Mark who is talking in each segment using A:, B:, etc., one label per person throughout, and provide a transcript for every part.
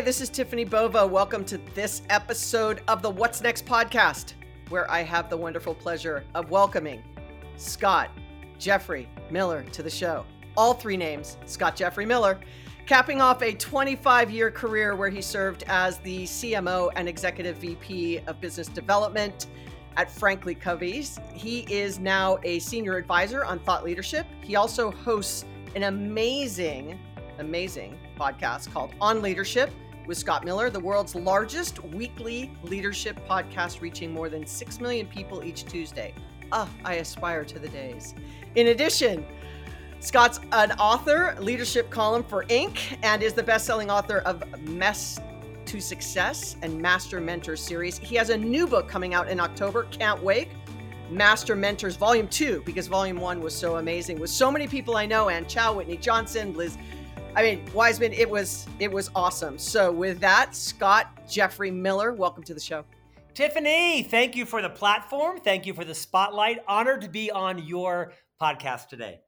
A: Hi, this is Tiffany Bova. Welcome to this episode of the What's Next podcast, where I have the wonderful pleasure of welcoming Scott Jeffrey Miller to the show. All three names Scott Jeffrey Miller, capping off a 25 year career where he served as the CMO and Executive VP of Business Development at Franklin Covey's. He is now a senior advisor on thought leadership. He also hosts an amazing, amazing podcast called On Leadership with Scott Miller, the world's largest weekly leadership podcast, reaching more than 6 million people each Tuesday. Ah, I aspire to the days. In addition, Scott's an author, leadership column for Inc., and is the best selling author of Mess to Success and Master Mentors series. He has a new book coming out in October. Can't wait. Master Mentors Volume 2, because Volume 1 was so amazing with so many people I know, Anne Chow, Whitney Johnson, Liz. I mean, Wiseman, it was it was awesome. So with that, Scott Jeffrey Miller, welcome to the show.
B: Tiffany, thank you for the platform. Thank you for the spotlight. Honored to be on your podcast today.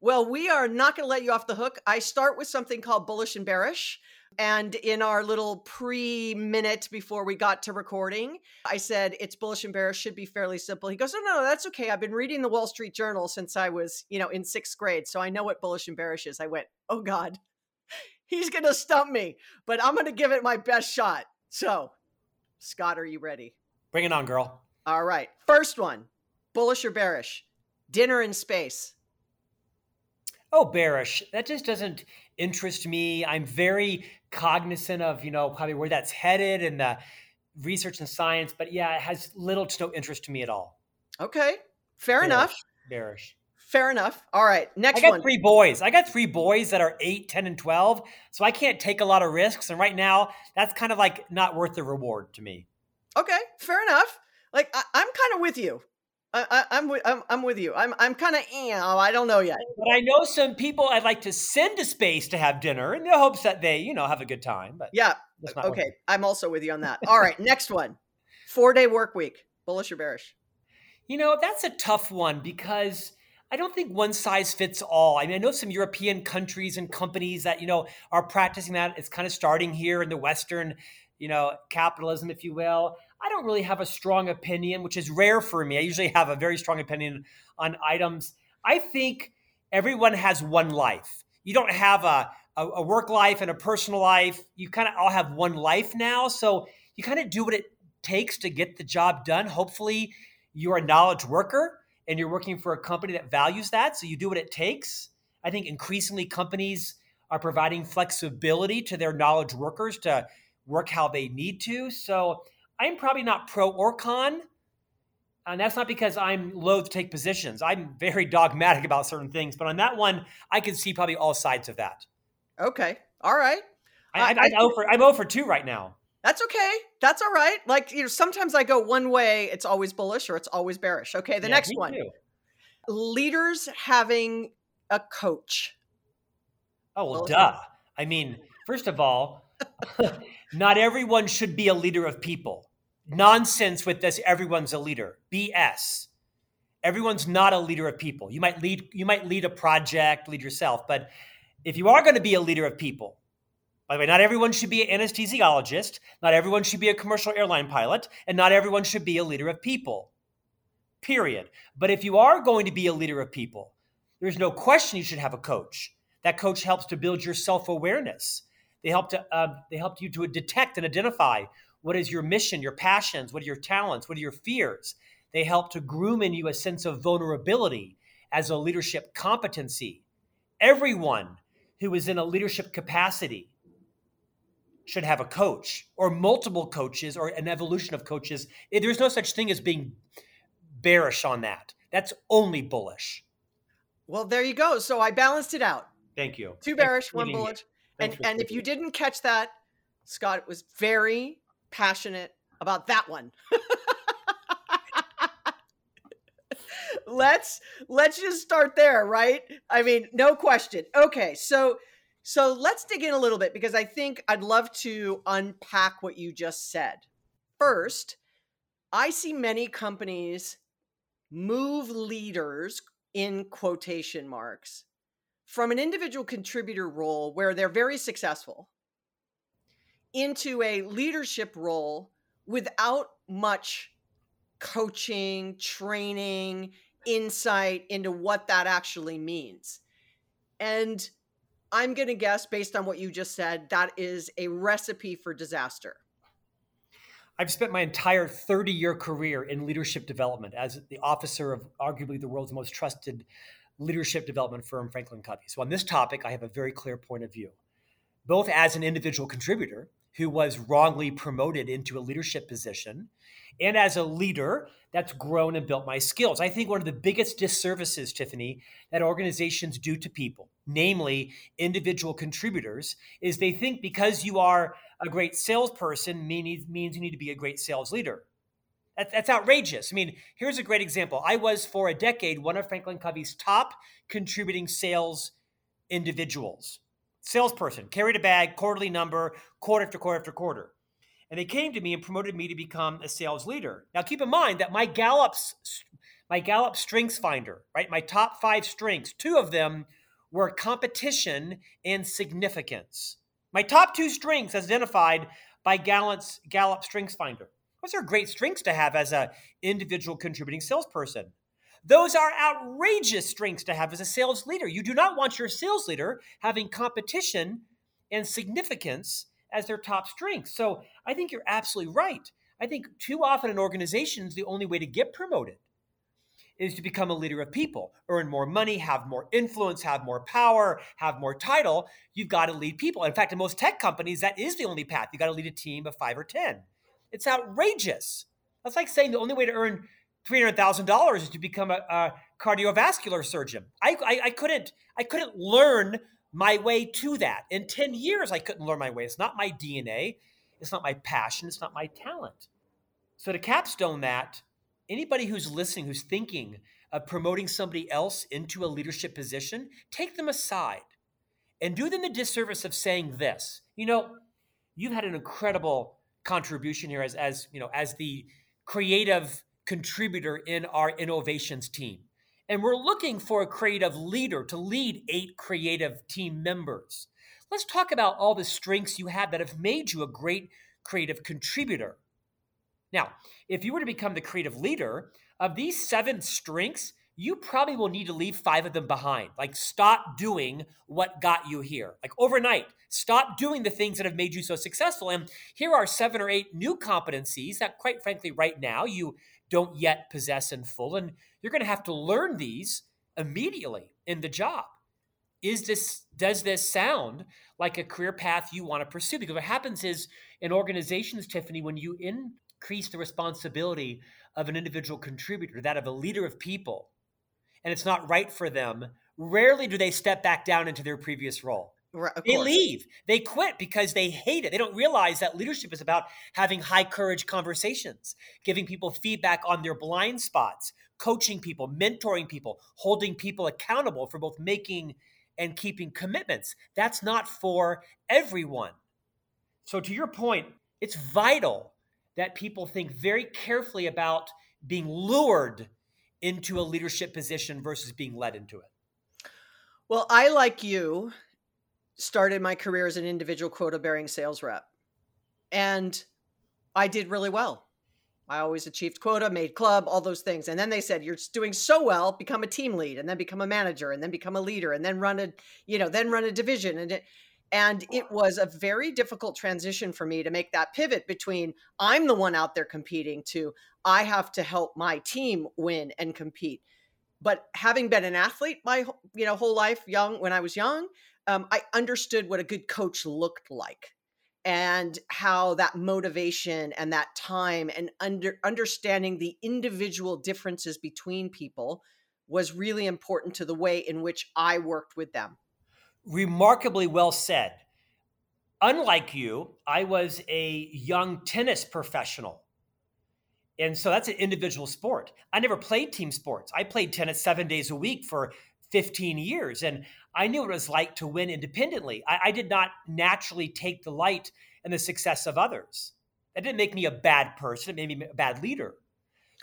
A: Well, we are not going to let you off the hook. I start with something called bullish and bearish. And in our little pre minute before we got to recording, I said it's bullish and bearish should be fairly simple. He goes, No, no, no, that's okay. I've been reading the Wall Street Journal since I was, you know, in sixth grade. So I know what bullish and bearish is. I went, Oh God, he's going to stump me, but I'm going to give it my best shot. So, Scott, are you ready?
B: Bring it on, girl.
A: All right. First one bullish or bearish? Dinner in space.
B: Oh, bearish. That just doesn't interest me. I'm very cognizant of, you know, probably where that's headed and the research and science, but yeah, it has little to no interest to me at all.
A: Okay. Fair
B: Bearish.
A: enough.
B: Bearish.
A: Fair enough. All right. Next one.
B: I got
A: one.
B: three boys. I got three boys that are 8, 10, and 12. So I can't take a lot of risks. And right now, that's kind of like not worth the reward to me.
A: Okay. Fair enough. Like I, I'm kind of with you. I, I, I'm, with, I'm I'm with you. I'm I'm kind eh, of oh, you know, I don't know yet.
B: But I know some people I'd like to send to space to have dinner in the hopes that they, you know, have a good time. But
A: Yeah.
B: that's not what-
A: Okay. I'm also with you on that. All right. Next one. Four day work week. Bullish or bearish?
B: You know, that's a tough one because I don't think one size fits all. I mean, I know some European countries and companies that, you know, are practicing that. It's kind of starting here in the Western, you know, capitalism, if you will. I don't really have a strong opinion, which is rare for me. I usually have a very strong opinion on items. I think everyone has one life. You don't have a, a, a work life and a personal life. You kind of all have one life now. So you kind of do what it takes to get the job done. Hopefully, you're a knowledge worker and you're working for a company that values that. So you do what it takes. I think increasingly companies are providing flexibility to their knowledge workers to work how they need to. So I'm probably not pro or con. And that's not because I'm loath to take positions. I'm very dogmatic about certain things. But on that one, I can see probably all sides of that.
A: Okay. All right.
B: I, I'm, over, I'm over two right now.
A: That's okay. That's all right. Like you know, sometimes I go one way. It's always bullish or it's always bearish. Okay. The
B: Yeah,
A: next one.
B: too.
A: Leaders having a coach.
B: Oh, well,
A: Well,
B: duh. I mean, first of all, not everyone should be a leader of people. Nonsense with this, everyone's a leader. BS. Everyone's not a leader of people. You might lead you might lead a project, lead yourself, but if you are going to be a leader of people, by the way, not everyone should be an anesthesiologist, not everyone should be a commercial airline pilot, and not everyone should be a leader of people. Period. But if you are going to be a leader of people, there's no question you should have a coach. That coach helps to build your self-awareness. They help to uh, they help you to detect and identify what is your mission, your passions, what are your talents, what are your fears. They help to groom in you a sense of vulnerability as a leadership competency. Everyone who is in a leadership capacity should have a coach or multiple coaches or an evolution of coaches. Eh, There's no such thing as being bearish on that. That's only bullish.
A: Well, there you go. So I balanced it out.
B: Thank you.
A: Two bearish,
B: for
A: one bullish.
B: Thanks
A: And and if you didn't catch that, Scott was very passionate about that one. let's let's just start there, right? I mean, no question. Okay, so so let's dig in a little bit because I think I'd love to unpack what you just said. First, I see many companies move leaders in quotation marks from an individual contributor role where they're very successful into a leadership role without much coaching, training, insight into what that actually means. And I'm going to guess, based on what you just said, that is a recipe for disaster.
B: I've spent my entire 30 year career in leadership development as the officer of arguably the world's most trusted leadership development firm, Franklin Covey. So, on this topic, I have a very clear point of view, both as an individual contributor who was wrongly promoted into a leadership position and as a leader that's grown and built my skills. I think one of the biggest disservices, Tiffany, that organizations do to people, namely individual contributors, is they think because you are a great salesperson means, means you need to be a great sales leader. That, that's outrageous. I mean, here's a great example. I was for a decade one of Franklin Covey's top contributing sales individuals. Salesperson, carried a bag, quarterly number, quarter after quarter after quarter and they came to me and promoted me to become a sales leader. Now, keep in mind that my Gallup's my Gallup Strengths Finder, right? My top five strengths, two of them were competition and significance. My top two strengths, as identified by Gallup's Gallup Strengths Finder. Those are great strengths to have as an individual contributing salesperson. Those are outrageous strengths to have as a sales leader. You do not want your sales leader having competition and significance as their top strength. So I think you're absolutely right. I think too often in organizations, the only way to get promoted is to become a leader of people, earn more money, have more influence, have more power, have more title. You've got to lead people. In fact, in most tech companies, that is the only path. You've got to lead a team of five or 10. It's outrageous. That's like saying the only way to earn $300,000 is to become a, a cardiovascular surgeon. I, I, I, couldn't, I couldn't learn my way to that. In 10 years, I couldn't learn my way. It's not my DNA, it's not my passion, it's not my talent. So, to capstone that, anybody who's listening, who's thinking of promoting somebody else into a leadership position, take them aside and do them the disservice of saying this. You know, you've had an incredible contribution here as, as you know, as the creative contributor in our innovations team. And we're looking for a creative leader to lead eight creative team members. Let's talk about all the strengths you have that have made you a great creative contributor. Now, if you were to become the creative leader, of these seven strengths, you probably will need to leave five of them behind. Like, stop doing what got you here. Like, overnight, stop doing the things that have made you so successful. And here are seven or eight new competencies that, quite frankly, right now you don't yet possess in full. And you're going to have to learn these immediately in the job. Is this does this sound like a career path you want to pursue? Because what happens is in organizations, Tiffany, when you increase the responsibility of an individual contributor, that of a leader of people, and it's not right for them, rarely do they step back down into their previous role. Right, they leave. They quit because they hate it. They don't realize that leadership is about having high courage conversations, giving people feedback on their blind spots, coaching people, mentoring people, holding people accountable for both making and keeping commitments. That's not for everyone. So, to your point, it's vital that people think very carefully about being lured into a leadership position versus being led into it.
A: Well, I, like you, started my career as an individual quota bearing sales rep. And I did really well. I always achieved quota, made club, all those things. And then they said, you're doing so well, become a team lead and then become a manager and then become a leader and then run a, you know, then run a division. And it, and it was a very difficult transition for me to make that pivot between I'm the one out there competing to I have to help my team win and compete. But having been an athlete my you know whole life, young when I was young, um, I understood what a good coach looked like and how that motivation and that time and under understanding the individual differences between people was really important to the way in which I worked with them.
B: Remarkably well said. Unlike you, I was a young tennis professional. And so that's an individual sport. I never played team sports. I played tennis seven days a week for 15 years. And I knew what it was like to win independently. I, I did not naturally take delight in the success of others. That didn't make me a bad person, it made me a bad leader.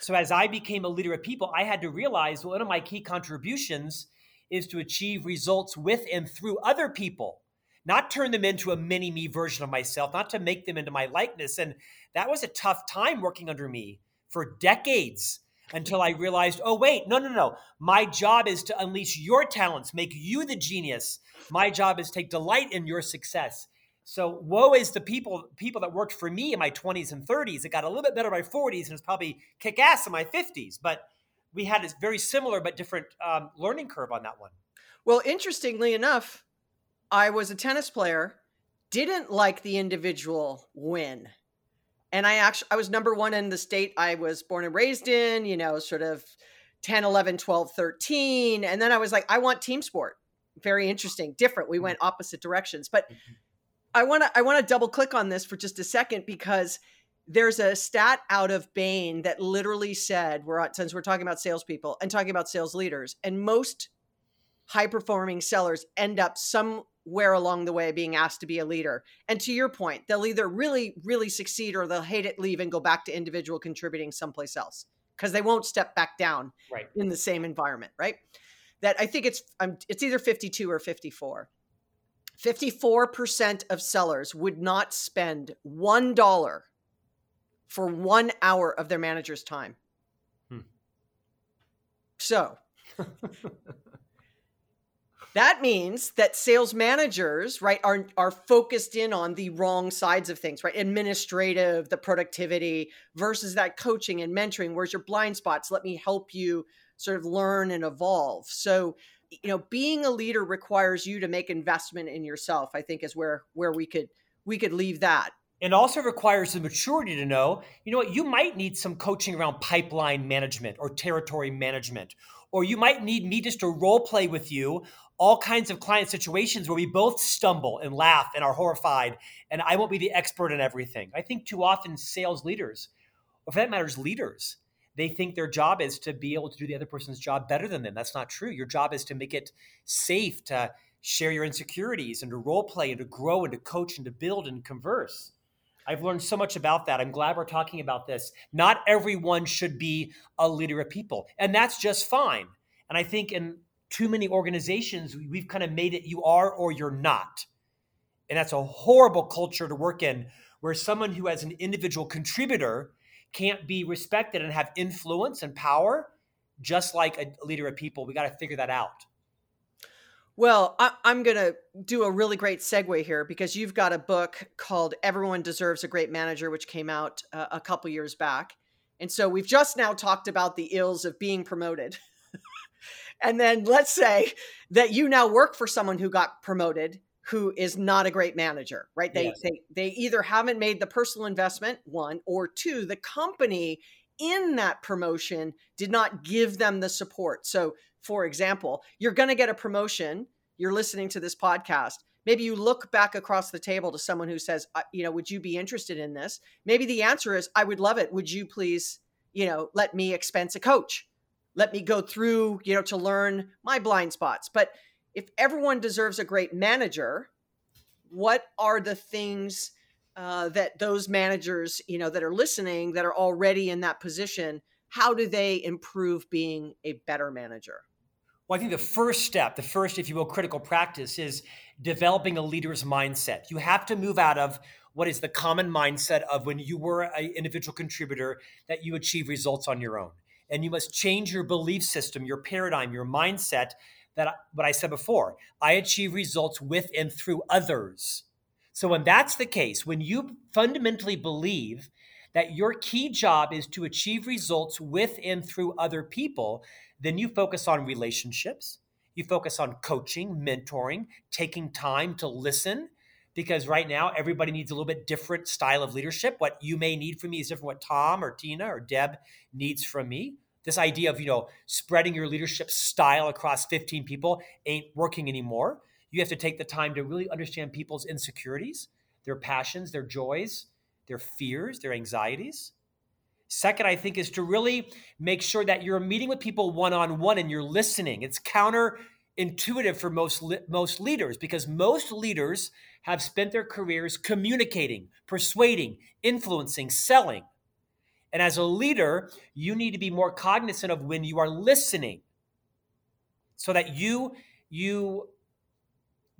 B: So as I became a leader of people, I had to realize well, one of my key contributions is to achieve results with and through other people, not turn them into a mini me version of myself, not to make them into my likeness. And that was a tough time working under me for decades until I realized, oh, wait, no, no, no. My job is to unleash your talents, make you the genius. My job is to take delight in your success. So woe is the people people that worked for me in my 20s and 30s. It got a little bit better in my 40s and it's probably kick ass in my 50s. But we had a very similar but different um, learning curve on that one.
A: Well, interestingly enough, I was a tennis player, didn't like the individual win. And I actually I was number 1 in the state I was born and raised in, you know, sort of 10, 11, 12, 13, and then I was like I want team sport. Very interesting, different. We went opposite directions. But mm-hmm. I want to I want to double click on this for just a second because there's a stat out of Bain that literally said we're since we're talking about salespeople and talking about sales leaders, and most high performing sellers end up somewhere along the way being asked to be a leader. And to your point, they'll either really, really succeed or they'll hate it, leave, and go back to individual contributing someplace else because they won't step back down
B: right.
A: in the same environment, right? That I think it's um, it's either 52 or 54. 54% of sellers would not spend $1 for one hour of their manager's time. Hmm. So that means that sales managers, right, are are focused in on the wrong sides of things, right? Administrative, the productivity versus that coaching and mentoring. Where's your blind spots? Let me help you sort of learn and evolve. So, you know, being a leader requires you to make investment in yourself. I think is where where we could we could leave that.
B: It also requires the maturity to know, you know what, you might need some coaching around pipeline management or territory management or you might need me just to role play with you all kinds of client situations where we both stumble and laugh and are horrified, and I won't be the expert in everything. I think too often sales leaders, or for that matter, leaders, they think their job is to be able to do the other person's job better than them. That's not true. Your job is to make it safe to share your insecurities and to role play and to grow and to coach and to build and converse. I've learned so much about that. I'm glad we're talking about this. Not everyone should be a leader of people, and that's just fine. And I think in too many organizations, we've kind of made it you are or you're not. And that's a horrible culture to work in where someone who has an individual contributor can't be respected and have influence and power, just like a leader of people. We got to figure that out.
A: Well, I, am going to do a really great segue here because you've got a book called Everyone Deserves a Great Manager, which came out uh, a couple years back. And so we've just now talked about the ills of being promoted. and then let's say that you now work for someone who got promoted who is not a great manager right? They yes. they they either haven't made the personal investment one or two the company in that promotion did not give them the support. So for example you're going to get a promotion you're listening to this podcast maybe you look back across the table to someone who says you know would you be interested in this? Maybe the answer is i would love it. Would you please you know let me expense a coach let me go through, you know, to learn my blind spots. But if everyone deserves a great manager, what are the things uh, that those managers, you know, that are listening that are already in that position? How do they improve being a better manager?
B: Well, I think the first step, the first, if you will, critical practice is developing a leader's mindset. You have to move out of what is the common mindset of when you were an individual contributor that you achieve results on your own and you must change your belief system, your paradigm, your mindset. That what I said before, I achieve results with and through others. So when that's the case, when you fundamentally believe that your key job is to achieve results with and through other people, then you focus on relationships. You focus on coaching, mentoring, taking time to listen, because right now everybody needs a little bit different style of leadership. What you may need from me is different what Tom or Tina or Deb needs from me. This idea of, you know, spreading your leadership style across 15 people ain't working anymore. You have to take the time to really understand people's insecurities, their passions, their joys, their fears, their anxieties. Second, I think, is to really make sure that you're meeting with people one on one and you're listening. It's counterintuitive for most most leaders because most leaders have spent their careers communicating, persuading, influencing, selling. And as a leader, you need to be more cognizant of when you are listening so that you you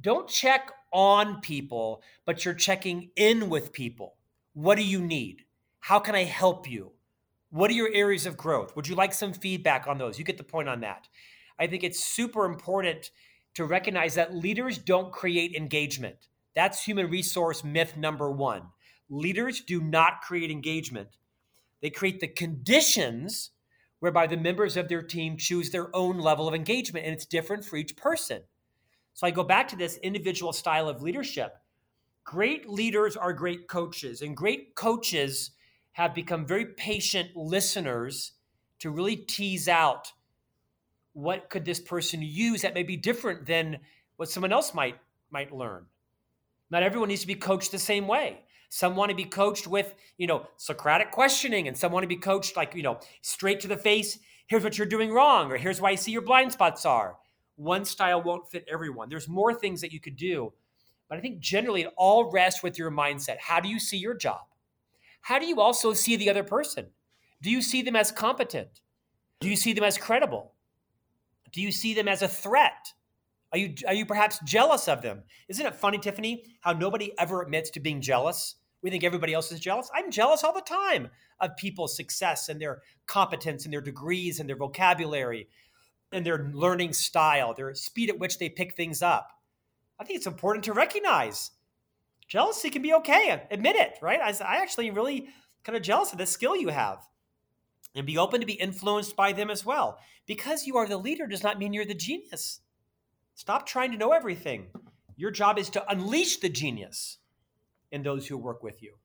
B: don't check on people, but you're checking in with people. What do you need? How can I help you? What are your areas of growth? Would you like some feedback on those? You get the point on that. I think it's super important to recognize that leaders don't create engagement. That's human resource myth number one. Leaders do not create engagement, they create the conditions whereby the members of their team choose their own level of engagement, and it's different for each person. So I go back to this individual style of leadership. Great leaders are great coaches, and great coaches have become very patient listeners to really tease out what could this person use that may be different than what someone else might might learn. Not everyone needs to be coached the same way. Some want to be coached with, you know, Socratic questioning, and some want to be coached like, you know, straight to the face. Here's what you're doing wrong, or here's why I see your blind spots are. One style won't fit everyone. There's more things that you could do. But I think generally it all rests with your mindset. How do you see your job? How do you also see the other person? Do you see them as competent? Do you see them as credible? Do you see them as a threat? Are you are you perhaps jealous of them? Isn't it funny, Tiffany, how nobody ever admits to being jealous? We think everybody else is jealous. I'm jealous all the time of people's success and their competence and their degrees and their vocabulary and their learning style, their speed at which they pick things up. I think it's important to recognize jealousy can be okay. Admit it, right? I, I actually really kind of jealous of the skill you have. And be open to be influenced by them as well. Because you are the leader does not mean you're the genius. Stop trying to know everything. Your job is to unleash the genius in those who work with you.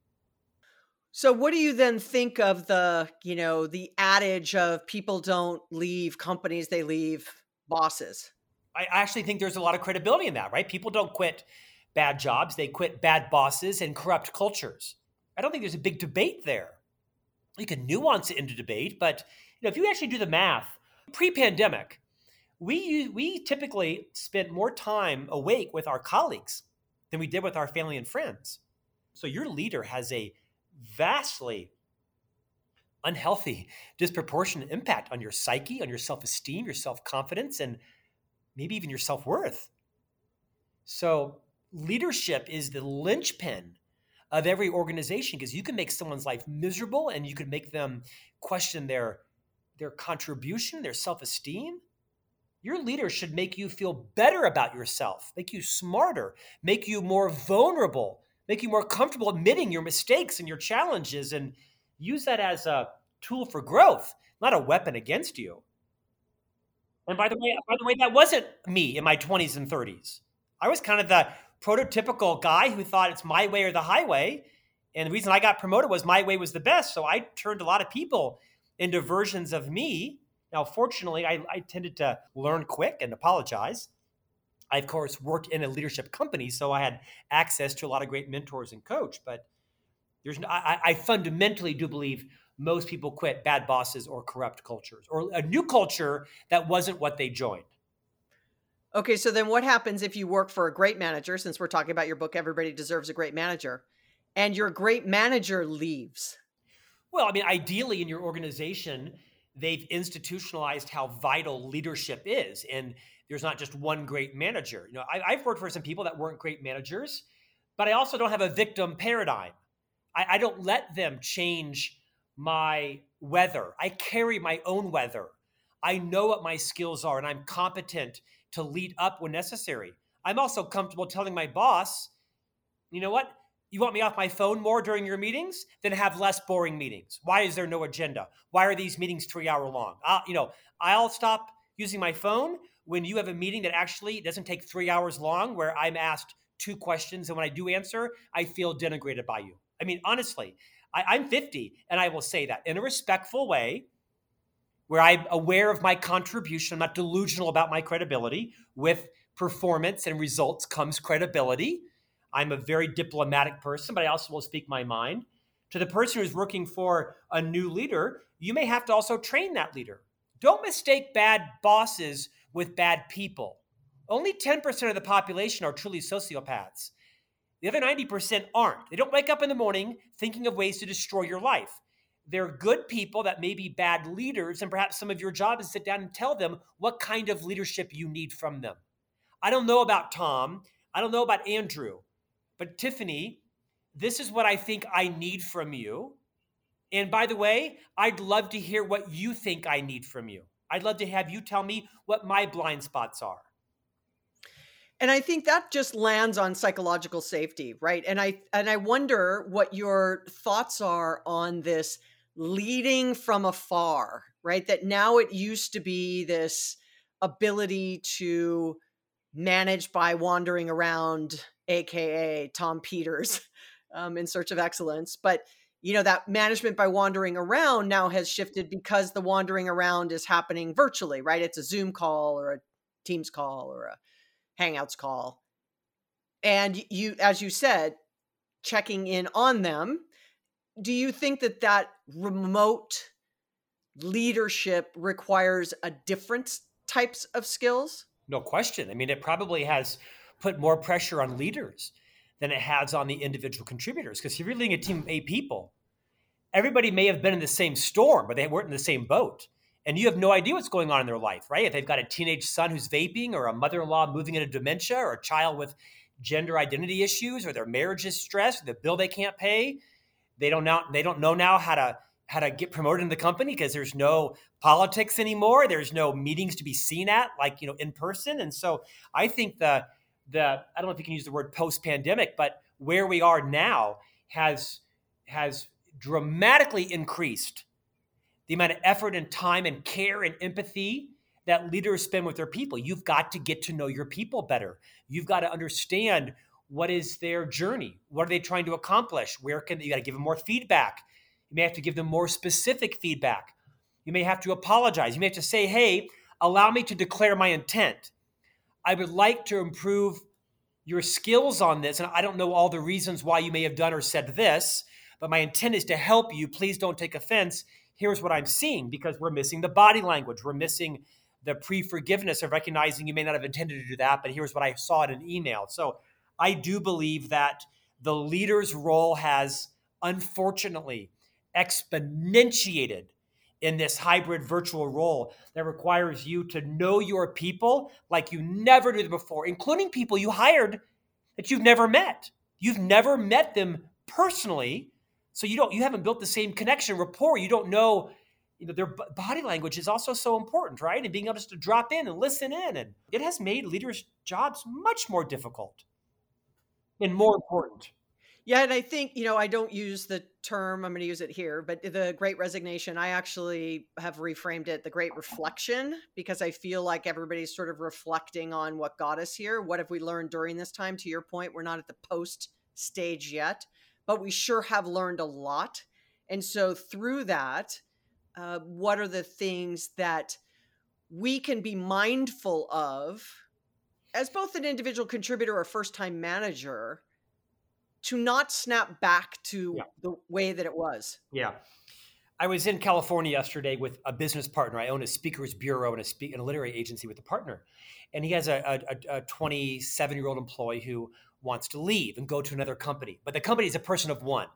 A: So what do you then think of the, you know, the adage of people don't leave companies, they leave bosses?
B: I actually think there's a lot of credibility in that, right? People don't quit bad jobs, they quit bad bosses and corrupt cultures. I don't think there's a big debate there. You can nuance it into debate, but you know, if you actually do the math, pre-pandemic, we we typically spent more time awake with our colleagues than we did with our family and friends. So your leader has a vastly unhealthy, disproportionate impact on your psyche, on your self-esteem, your self-confidence, and maybe even your self-worth. So leadership is the linchpin of every organization because you can make someone's life miserable and you can make them question their their contribution, their self-esteem. Your leader should make you feel better about yourself, make you smarter, make you more vulnerable, make you more comfortable admitting your mistakes and your challenges, and use that as a tool for growth, not a weapon against you. And by the way, by the way, that wasn't me in my 20s and 30s. I was kind of the prototypical guy who thought it's my way or the highway. And the reason I got promoted was my way was the best. So I turned a lot of people into versions of me now, fortunately, I, I tended to learn quick and apologize. I, of course, worked in a leadership company, so I had access to a lot of great mentors and coach. But there's, I, I fundamentally do believe most people quit bad bosses or corrupt cultures or a new culture that wasn't what they joined.
A: Okay, so then what happens if you work for a great manager? Since we're talking about your book, Everybody Deserves a Great Manager, and your great manager leaves?
B: Well, I mean, ideally in your organization, they've institutionalized how vital leadership is. And there's not just one great manager. You know, I, have worked for some people that weren't great managers, but I also don't have a victim paradigm. I, I don't let them change my weather. I carry my own weather. I know what my skills are and I'm competent to lead up when necessary. I'm also comfortable telling my boss, you know what? You want me off my phone more during your meetings? Then have less boring meetings. Why is there no agenda? Why are these meetings three hour long? I'll, you know, I'll stop using my phone when you have a meeting that actually doesn't take three hours long, where I'm asked two questions, and when I do answer, I feel denigrated by you. I mean, honestly, I, I'm 50, and I will say that in a respectful way, where I'm aware of my contribution. I'm not delusional about my credibility. With performance and results comes credibility. I'm a very diplomatic person, but I also will speak my mind. To the person who's working for a new leader, you may have to also train that leader. Don't mistake bad bosses with bad people. Only 10% of the population are truly sociopaths. The other 90% aren't. They don't wake up in the morning thinking of ways to destroy your life. They're good people that may be bad leaders, and perhaps some of your job is to sit down and tell them what kind of leadership you need from them. I don't know about Tom. I don't know about Andrew, but Tiffany, this is what I think I need from you. And by the way, I'd love to hear what you think I need from you. I'd love to have you tell me what my blind spots are.
A: And I think that just lands on psychological safety, right? And I and I wonder what your thoughts are on this leading from afar, right? That now it used to be this ability to manage by wandering around, aka Tom Peters, um, in search of excellence. But you know that management by wandering around now has shifted because the wandering around is happening virtually, right? It's a Zoom call or a Teams call or a Hangouts call. And you, as you said, checking in on them. Do you think that that remote leadership requires a different types of skills?
B: No question. I mean, it probably has put more pressure on leaders than it has on the individual contributors. Because if you're leading a team of eight people, everybody may have been in the same storm, but they weren't in the same boat. And you have no idea what's going on in their life, right? If they've got a teenage son who's vaping, or a mother in law moving into dementia, or a child with gender identity issues, or their marriage is stressed, the bill they can't pay, they don't now they don't know now how to how to get promoted in the company because there's no politics anymore. There's no meetings to be seen at, like you know, in person. And so I think the the I don't know if you can use the word post pandemic, but where we are now has has dramatically increased the amount of effort and time and care and empathy that leaders spend with their people. You've got to get to know your people better. You've got to understand what is their journey. What are they trying to accomplish? Where can you got to give them more feedback? You may have to give them more specific feedback. You may have to apologize. You may have to say, hey, allow me to declare my intent. I would like to improve your skills on this. And I don't know all the reasons why you may have done or said this, but my intent is to help you. Please don't take offense. Here's what I'm seeing because we're missing the body language. We're missing the pre forgiveness of recognizing you may not have intended to do that, but here's what I saw in an email. So I do believe that the leader's role has unfortunately exponentiated in this hybrid virtual role that requires you to know your people like you never did before, including people you hired that you've never met. You've never met them personally, so you don't you haven't built the same connection rapport. You don't know you know their body language is also so important, right? And being able just to drop in and listen in, and it has made leaders' jobs much more difficult and more important.
A: Yeah, and I think, you know, I don't use the term, I'm going to use it here, but the great resignation, I actually have reframed it the great reflection because I feel like everybody's sort of reflecting on what got us here. What have we learned during this time? To your point, we're not at the post stage yet, but we sure have learned a lot. And so through that, uh, what are the things that we can be mindful of as both an individual contributor or first time manager? To not snap back to yeah. the way that it was.
B: Yeah. I was in California yesterday with a business partner. I own a speakers bureau and a, speak, and a literary agency with a partner. And he has a, a, a 27 year old employee who wants to leave and go to another company. But the company is a person of one.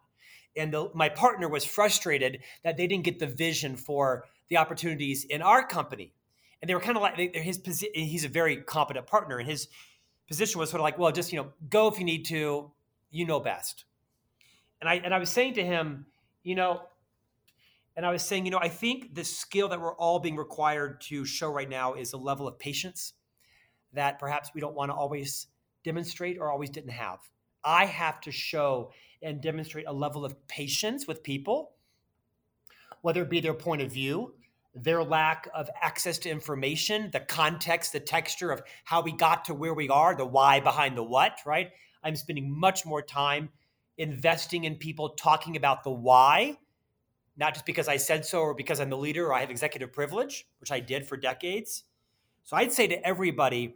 B: And the, my partner was frustrated that they didn't get the vision for the opportunities in our company. And they were kind of like they, his he's a very competent partner, and his position was sort of like, well, just you know, go if you need to, you know best. And I and I was saying to him, you know, and I was saying, you know, I think the skill that we're all being required to show right now is a level of patience that perhaps we don't want to always demonstrate or always didn't have. I have to show and demonstrate a level of patience with people, whether it be their point of view, their lack of access to information, the context, the texture of how we got to where we are, the why behind the what, right? I'm spending much more time investing in people talking about the why, not just because I said so or because I'm the leader or I have executive privilege, which I did for decades. So I'd say to everybody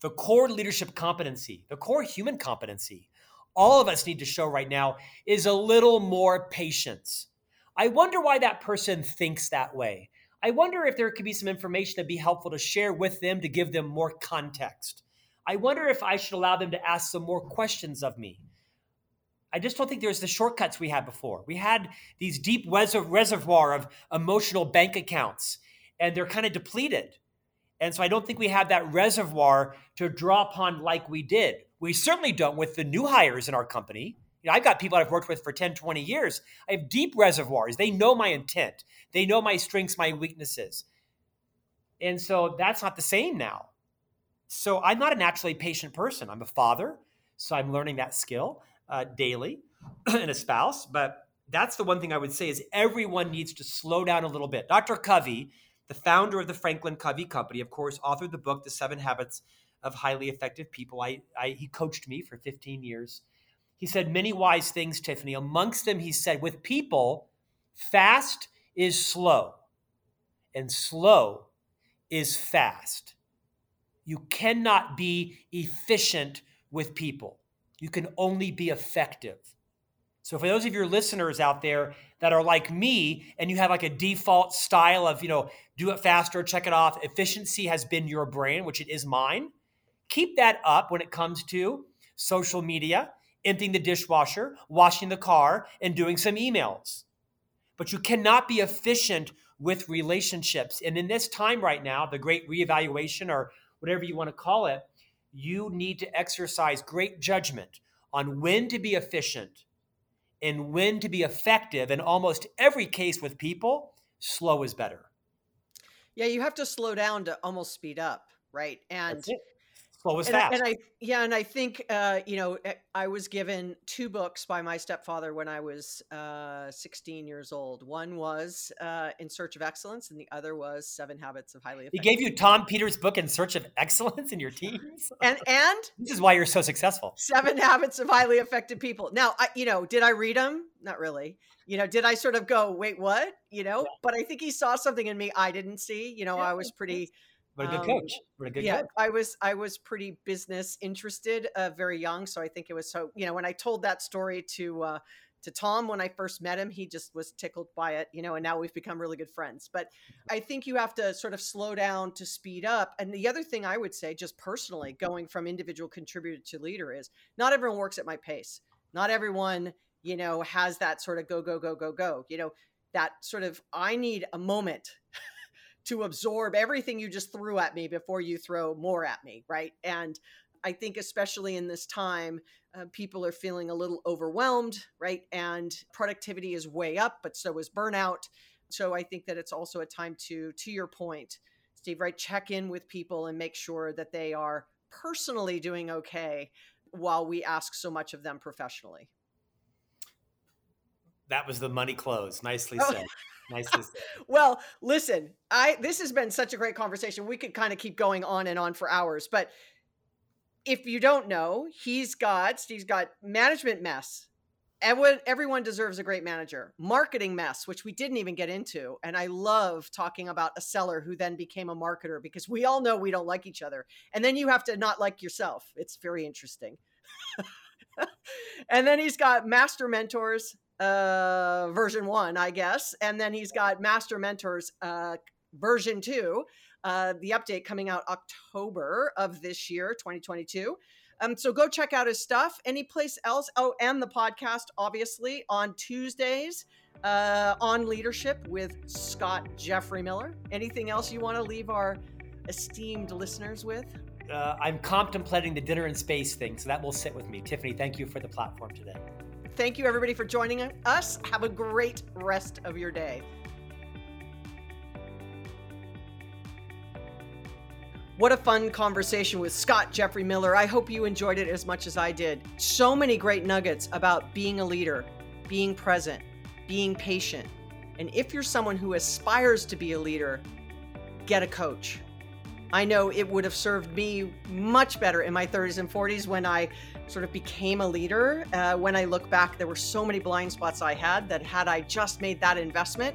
B: the core leadership competency, the core human competency, all of us need to show right now is a little more patience. I wonder why that person thinks that way. I wonder if there could be some information that'd be helpful to share with them to give them more context. I wonder if I should allow them to ask some more questions of me. I just don't think there's the shortcuts we had before. We had these deep reservoir of emotional bank accounts, and they're kind of depleted. And so I don't think we have that reservoir to draw upon like we did. We certainly don't with the new hires in our company. You know, I've got people I've worked with for 10, 20 years. I have deep reservoirs. They know my intent. They know my strengths, my weaknesses. And so that's not the same now. So I'm not a naturally patient person. I'm a father, so I'm learning that skill uh, daily, and a spouse. But that's the one thing I would say is everyone needs to slow down a little bit. Dr. Covey, the founder of the Franklin Covey Company, of course, authored the book The Seven Habits of Highly Effective People. I, I he coached me for 15 years. He said many wise things, Tiffany. Amongst them, he said, with people, fast is slow, and slow is fast. You cannot be efficient with people. You can only be effective. So for those of your listeners out there that are like me and you have like a default style of, you know, do it faster, check it off, efficiency has been your brand, which it is mine. Keep that up when it comes to social media, emptying the dishwasher, washing the car, and doing some emails. But you cannot be efficient with relationships. And in this time right now, the great reevaluation or whatever you want to call it, you need to exercise great judgment on when to be efficient and when to be effective. In almost every case with people, slow is better.
A: Yeah, you have to slow down to almost speed up, right? And
B: Slow as
A: and, I, and I yeah, and I think uh, you know eh, I was given two books by my stepfather when I was uh, 16 years old. One was uh, In Search of Excellence, and the other was Seven Habits of Highly Effective.
B: he gave you Tom Peters' book in search of excellence in your teens,
A: and and
B: this is why you're so successful.
A: Seven Habits of Highly Effective People. Now, I you know, did I read them? Not really. You know, did I sort of go, wait, what? You know, but I think he saw something in me I didn't see. You know,
B: Yeah,
A: I was pretty
B: What a good
A: Um,
B: coach. What a good
A: yeah
B: coach.
A: i was i was pretty business interested uh, very young so i think it was so you know when i told that story to uh to tom when i first met him he just was tickled by it you know and now we've become really good friends but i think you have to sort of slow down to speed up and the other thing i would say just personally going from individual contributor to leader is not everyone works at my pace not everyone you know has that sort of go go go go go you know that sort of i need a moment to absorb everything you just threw at me before you throw more at me, right? And I think, especially in this time, uh, people are feeling a little overwhelmed, right? And productivity is way up, but so is burnout. So I think that it's also a time to, to your point, Steve, right? Check in with people and make sure that they are personally doing okay while we ask so much of them professionally.
B: That was the money close. Nicely
A: Oh.
B: Said.
A: Well, listen, I this has been such a great conversation. We could kind of keep going on and on for hours, but if you don't know, he's got Steve's got management mess. Everyone deserves a great manager. Marketing mess, which we didn't even get into, and I love talking about a seller who then became a marketer because we all know we don't like each other, and then you have to not like yourself. It's very interesting. and then he's got master mentors, uh version one i guess and then he's got master mentors uh version two uh the update coming out october of this year 2022 um so go check out his stuff. Any place else? Oh and the podcast obviously on tuesdays uh on leadership with scott jeffrey miller. Anything else you want to leave our esteemed listeners with?
B: Uh, I'm contemplating the dinner in space thing, so that will sit with me. Tiffany, thank you for the platform today.
A: Thank you everybody for joining us have a great rest of your day What a fun conversation with Scott Jeffrey Miller. I hope you enjoyed it as much as I did. So many great nuggets about being a leader, being present, being patient. And if you're someone who aspires to be a leader, get a coach. I know it would have served me much better in my 30s and 40s when I sort of became a leader. Uh, when I look back, there were so many blind spots I had that had I just made that investment,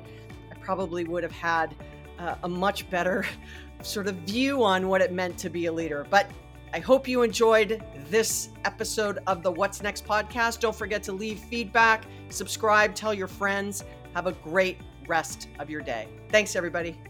A: I probably would have had uh, a much better sort of view on what it meant to be a leader. But I hope you enjoyed this episode of the What's Next podcast. Don't forget to leave feedback, subscribe, tell your friends. Have a great rest of your day. Thanks, everybody.